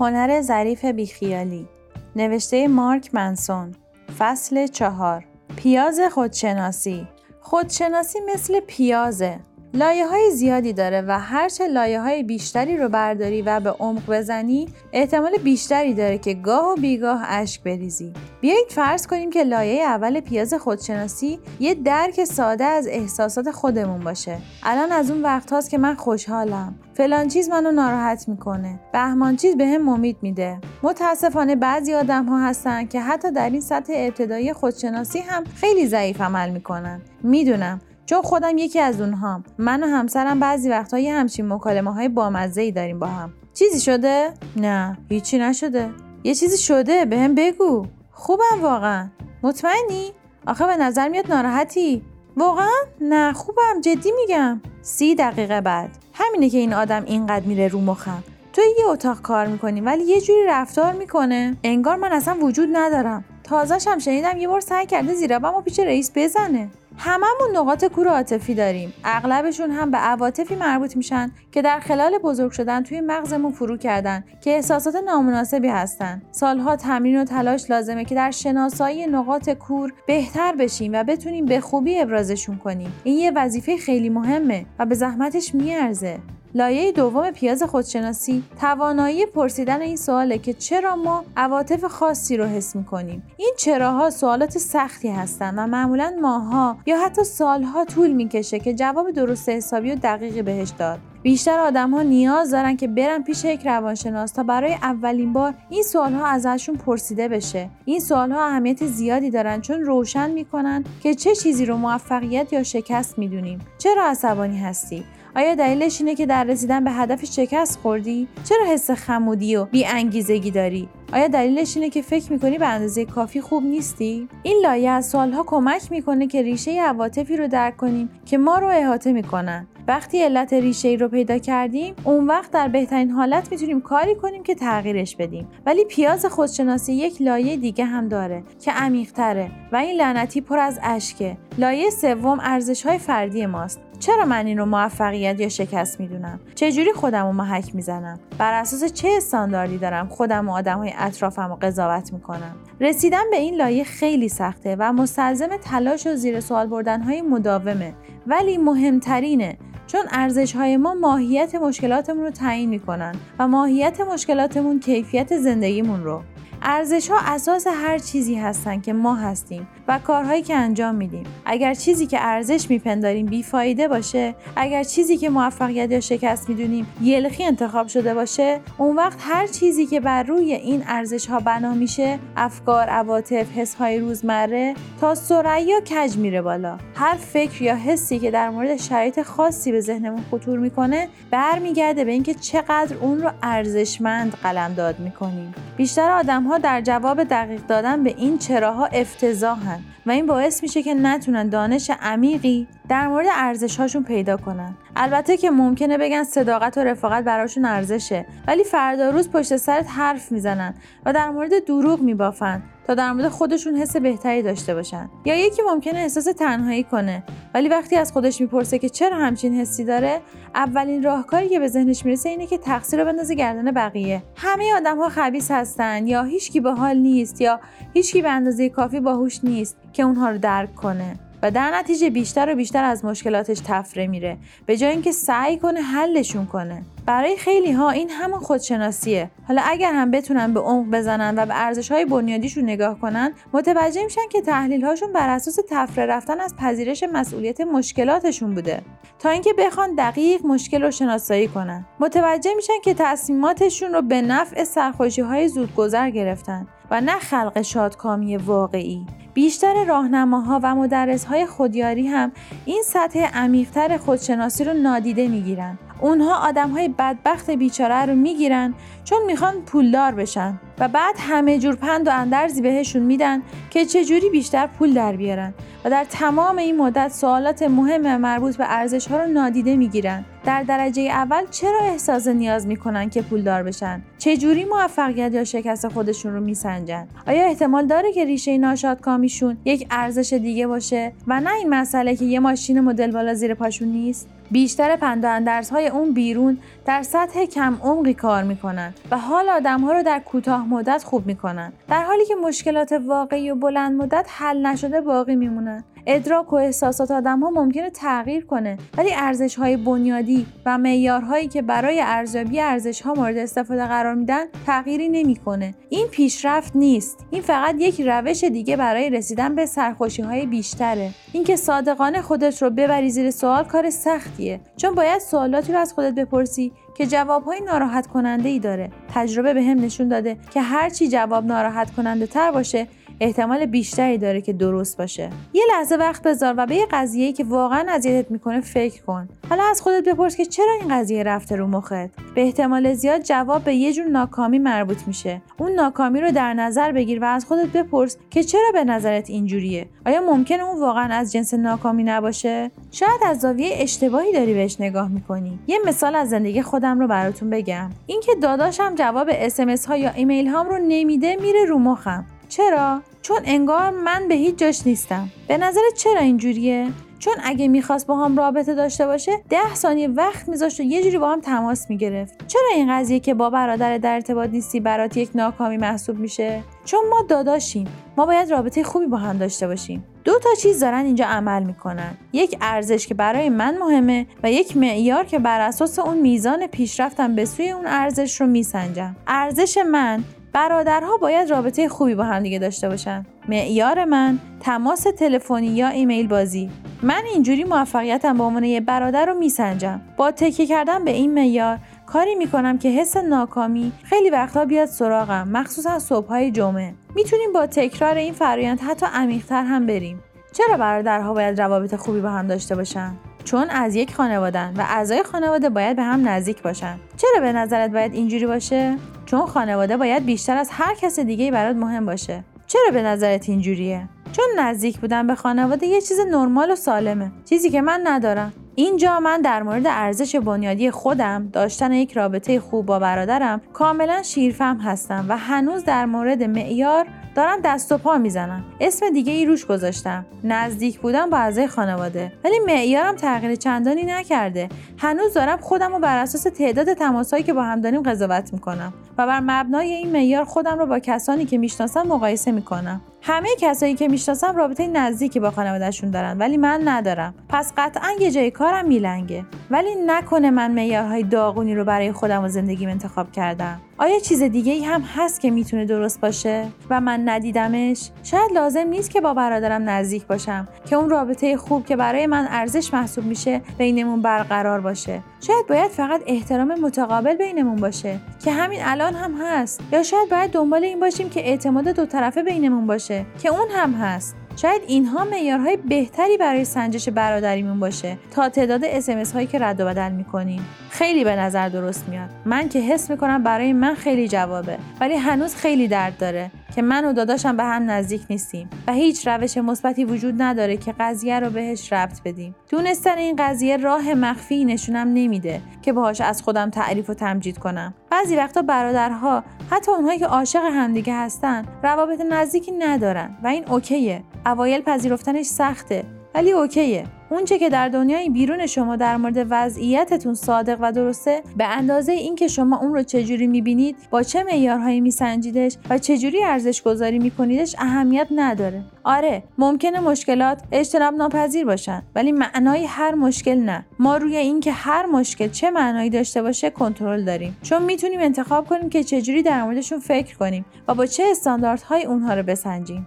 هنر ظریف بیخیالی. نوشته مارک منسون. فصل چهار. پیاز خودشناسی. خودشناسی مثل پیازه. لایه های زیادی داره و هرچه لایه های بیشتری رو برداری و به عمق بزنی احتمال بیشتری داره که گاه و بیگاه اشک بریزی. بیایید فرض کنیم که لایه اول پیاز خودشناسی یه درک ساده از احساسات خودمون باشه. الان از اون وقت هاست که من خوشحالم. فلان چیز منو ناراحت می‌کنه. بهمان چیز بهم به امید میده. متاسفانه بعضی آدم ها هستن که حتی در این سطح ابتدایی خودشناسی هم خیلی ضعیف عمل می‌کنن. می‌دونم. چون خودم یکی از اونهام من و همسرم بعضی وقتها یه همچین مکالمه های بامزه ای داریم با هم. چیزی شده؟ نه هیچی نشده. یه چیزی شده به هم بگو. خوبم واقعا. مطمئنی؟ آخه به نظر میاد ناراحتی. واقعا؟ نه خوبم. جدی میگم. سی دقیقه بعد. همینه که این آدم اینقدر میره رو مخم. تو یه اتاق کار می‌کنی ولی یه جوری رفتار می‌کنه. انگار من اصلا وجود ندارم. تازه هم شنیدم یه بار سعی کرده زیرابم و پیش رئیس بزنه. هممون نقاط کور عاطفی داریم. اغلبشون هم به عواطفی مربوط میشن که در خلال بزرگ شدن توی مغزمون فرو کردن که احساسات نامناسبی هستن. سالها تمرین و تلاش لازمه که در شناسایی نقاط کور بهتر بشیم و بتونیم به خوبی ابرازشون کنیم. این یه وظیفه خیلی مهمه و به زحمتش میارزه. لایه دوم پیاز خودشناسی. توانایی پرسیدن این سواله که چرا ما عواطف خاصی رو حس می‌کنیم. این چراها سوالات سختی هستن و معمولا ماها یا حتی سالها طول می‌کشه که جواب درست حسابی و دقیقی بهش داد. بیشتر آدم ها نیاز دارن که برن پیش یک روانشناس تا برای اولین بار این سوال ها ازشون پرسیده بشه. این سوال ها اهمیت زیادی دارن چون روشن می‌کنن که چه چیزی رو موفقیت یا شکست می‌دونیم. چرا عصبانی هستی؟ آیا دلیلش اینه که در رسیدن به هدف شکست خوردی؟ چرا حس خمودی و بی انگیزگی داری؟ آیا دلیلش اینه که فکر می‌کنی به اندازه کافی خوب نیستی؟ این لایه از سالها کمک می‌کنه که ریشه عواطفی رو درک کنیم که ما رو احاطه می‌کنن. وقتی علت ریشه ای رو پیدا کردیم اون وقت در بهترین حالت می‌تونیم کاری کنیم که تغییرش بدیم ولی پیاز خودشناسی یک لایه دیگه هم داره که عمیقتره و این لعنتی پر از اشکه لایه سوم ارزش های فردی ماست چرا من این رو موفقیت یا شکست می‌دونم؟ چجوری خودم رو محک می‌زنم؟ بر اساس چه استانداردی دارم خودم و آدم های اطرافم رو قضاوت می‌کنم؟ رسیدن به این لایه خیلی سخته و مستلزم تلاش و زیر سوال بردن های مداومه ولی مهمترینه چون ارزش های ما ماهیت مشکلاتمون رو تعیین می‌کنن و ماهیت مشکلاتمون کیفیت زندگیمون رو. ارزش ها اساس هر چیزی هستن که ما هستیم و کارهایی که انجام میدیم. اگر چیزی که ارزش میپنداریم بیفایده باشه اگر چیزی که موفقیت یا شکست می‌دونیم یلخی انتخاب شده باشه اون وقت هر چیزی که بر روی این ارزش ها بنا میشه افکار عواطف حس های روزمره تا سریا کج میره بالا. هر فکر یا حسی که در مورد شرایط خاصی به ذهنمون خطور می‌کنه برمیگرده به اینکه چقدر اون رو ارزشمند قلمداد می‌کنیم. بیشتر آدم ها در جواب دقیق دادن به این چراها افتضاحن و این باعث میشه که نتونن دانش عمیقی در مورد ارزش هاشون پیدا کنن. البته که ممکنه بگن صداقت و رفاقت براشون ارزشه ولی فردا روز پشت سرت حرف می‌زنن و در مورد دروغ میبافن. تا در مورد خودشون حس بهتری داشته باشن. یا یکی ممکنه احساس تنهایی کنه. ولی وقتی از خودش می‌پرسه که چرا همچین حسی داره اولین راهکاری که به ذهنش می‌رسه اینه که تقصیر رو بندازه گردن بقیه. همه آدم ها خبیس هستن یا هیچکی به حال نیست یا هیچکی به اندازه کافی باهوش نیست که اونها رو درک کنه. و در نتیجه بیشتر و بیشتر از مشکلاتش تفره میره. به جای اینکه سعی کنه حلشون کنه. برای خیلی ها این همون خودشناسیه. حالا اگر هم بتونن به عمق بزنن و به ارزش های بنیادیشون نگاه کنن متوجه میشن که تحلیل هاشون بر اساس تفره رفتن از پذیرش مسئولیت مشکلاتشون بوده. تا اینکه بخوان دقیق مشکل رو شناسایی کنن. متوجه میشن که تصمیماتشون رو به نفع سرخوشی های زودگذر گرفتن و نه خلق شادکامی واقعی. بیشتر راهنماها و مدرسهای خودیاری هم این سطح عمیقتر خودشناسی رو نادیده می‌گیرن. اونها آدم های بدبخت بیچاره رو می‌گیرن چون می‌خوان پولدار بشن. و بعد همه جور پند و اندرزی بهشون میدن که چجوری بیشتر پول در بیارن و در تمام این مدت سوالات مهم مربوط به ارزش ها رو نادیده می‌گیرن. در درجه اول چرا احساس نیاز می‌کنن که پولدار بشن؟ چجوری موفقیت یا شکست خودشون رو میسنجن؟ آیا احتمال داره که ریشه ناشادکامیشون یک ارزش دیگه باشه و نه این مسئله که یه ماشین مدل بالا زیر پاشون نیست؟ بیشتر پند و های اون بیرون در سطح کم عمقی کار می‌کنن و حال آدم ها رو در کوتاه مدت خوب می‌کنن. در حالی که مشکلات واقعی و بلند مدت حل نشده باقی میمونن ادراک و احساسات آدم ها ممکنه تغییر کنه ولی ارزش های بنیادی و معیارهایی که برای ارزیابی ارزش ها مورد استفاده قرار میدن تغییری نمی‌کنه. این پیشرفت نیست. این فقط یک روش دیگه برای رسیدن به سرخوشی های بیشتره. اینکه صادقانه خودت رو ببری زیر سوال کار سختیه. چون باید سوالاتی رو از خودت بپرسی که جوابهای ناراحت کننده ای داره. تجربه به هم نشون داده که هرچی جواب ناراحت کننده تر باشه احتمال بیشتری داره که درست باشه. یه لحظه وقت بذار و به یه قضیه‌ای که واقعا اذیتت می‌کنه فکر کن. حالا از خودت بپرس که چرا این قضیه رفته رو مخت؟ به احتمال زیاد جواب به یه جور ناکامی مربوط میشه. اون ناکامی رو در نظر بگیر و از خودت بپرس که چرا به نظرت اینجوریه؟ آیا ممکنه اون واقعا از جنس ناکامی نباشه؟ شاید از زاویه اشتباهی داری بهش نگاه می‌کنی. یه مثال از زندگی خودم رو براتون بگم. اینکه داداشم جواب اسمس ها یا ایمیل هام رو نمیده میره رو مخم. چرا؟ چون انگار من به هیچ جاش نیستم. به نظرت چرا اینجوریه؟ چون اگه می‌خواست با هم رابطه داشته باشه ده ثانیه وقت میذاشت و یه جوری با هم تماس می‌گرفت. چرا این قضیه که با برادر در ارتباط نیستی برات یک ناکامی محسوب میشه؟ چون ما داداشیم. ما باید رابطه خوبی با هم داشته باشیم. دو تا چیز دارن اینجا عمل می‌کنن. یک ارزش که برای من مهمه و یک معیار که بر اساس اون میزان پیشرفتم به سوی اون ارزش رو میسنجم. ارزش من برادرها باید رابطه خوبی با هم دیگه داشته باشن. معیار من تماس تلفنی یا ایمیل بازی. من اینجوری موفقیتم به عنوان یه برادر رو میسنجم. با تکیه کردن به این معیار کاری می‌کنم که حس ناکامی خیلی وقتها بیاد سراغم مخصوصا صبحهای جمعه. می‌تونیم با تکرار این فرایند حتی عمیقتر هم بریم. چرا برادرها باید روابط خوبی با هم داشته باشن؟ چون از یک خانوادن و اعضای خانواده باید به هم نزدیک باشن. چرا به نظرت باید اینجوری باشه؟ چون خانواده باید بیشتر از هر کس دیگه برات مهم باشه. چرا به نظرت اینجوریه؟ چون نزدیک بودن به خانواده یه چیز نرمال و سالمه. چیزی که من ندارم. اینجا من در مورد ارزش بنیادی خودم داشتن یک رابطه خوب با برادرم کاملا شیرفهم هستم و هنوز در مورد معیار دارم دست و پا می‌زنم اسم دیگه ای روش گذاشتم. نزدیک بودم با اعضای خانواده. ولی معیارم تغییر چندانی نکرده. هنوز دارم خودم رو بر اساس تعداد تماسهایی که با هم داریم قضاوت می‌کنم. و بر مبنای این معیار خودم رو با کسانی که می‌شناسم مقایسه می‌کنم. همه کسایی که می‌شناسم رابطه نزدیکی با خانوادهشون دارن ولی من ندارم. پس قطعا یه جای کارم میلنگه. ولی نکنه من معیارهای داغونی رو برای خودم و زندگیم انتخاب کردم. آیا چیز دیگه ای هم هست که می‌تونه درست باشه؟ و من ندیدمش. شاید لازم نیست که با برادرم نزدیک باشم که اون رابطه خوب که برای من ارزش محسوب میشه بینمون برقرار باشه. شاید باید فقط احترام متقابل بینمون باشه که همین الان هم هست. یا شاید باید دنبال این باشیم که اعتماد دو طرفه بینمون باشه که اون هم هست. شاید اینها معیارهای بهتری برای سنجش برادریمون باشه تا تعداد اسمس هایی که رد و بدل می‌کنیم. خیلی به نظر درست میاد. من که حس می‌کنم برای من خیلی جوابه ولی هنوز خیلی درد داره. که من و داداشم به هم نزدیک نیستیم و هیچ روش مثبتی وجود نداره که قضیه رو بهش ربط بدیم. دونستن این قضیه راه مخفی نشونم نمیده که باهاش از خودم تعریف و تمجید کنم. بعضی وقتا برادرها حتی اونهایی که عاشق همدیگه هستن روابط نزدیکی ندارن و این اوکیه. اوایل پذیرفتنش سخته ولی اوکیه. اونچه که در دنیای بیرون شما در مورد وضعیتتون صادق و درسته به اندازه اینکه شما اون رو چجوری می‌بینید با چه معیارهایی میسنجیدش و چجوری ارزش گذاری میکنیدش اهمیت نداره. آره ممکنه مشکلات اجتناب ناپذیر باشن ولی معنای هر مشکل نه. ما روی اینکه هر مشکل چه معنایی داشته باشه کنترل داریم. چون می‌تونیم انتخاب کنیم که چجوری در موردشون فکر کنیم و با چه استانداردهایی اونها رو بسنجیم.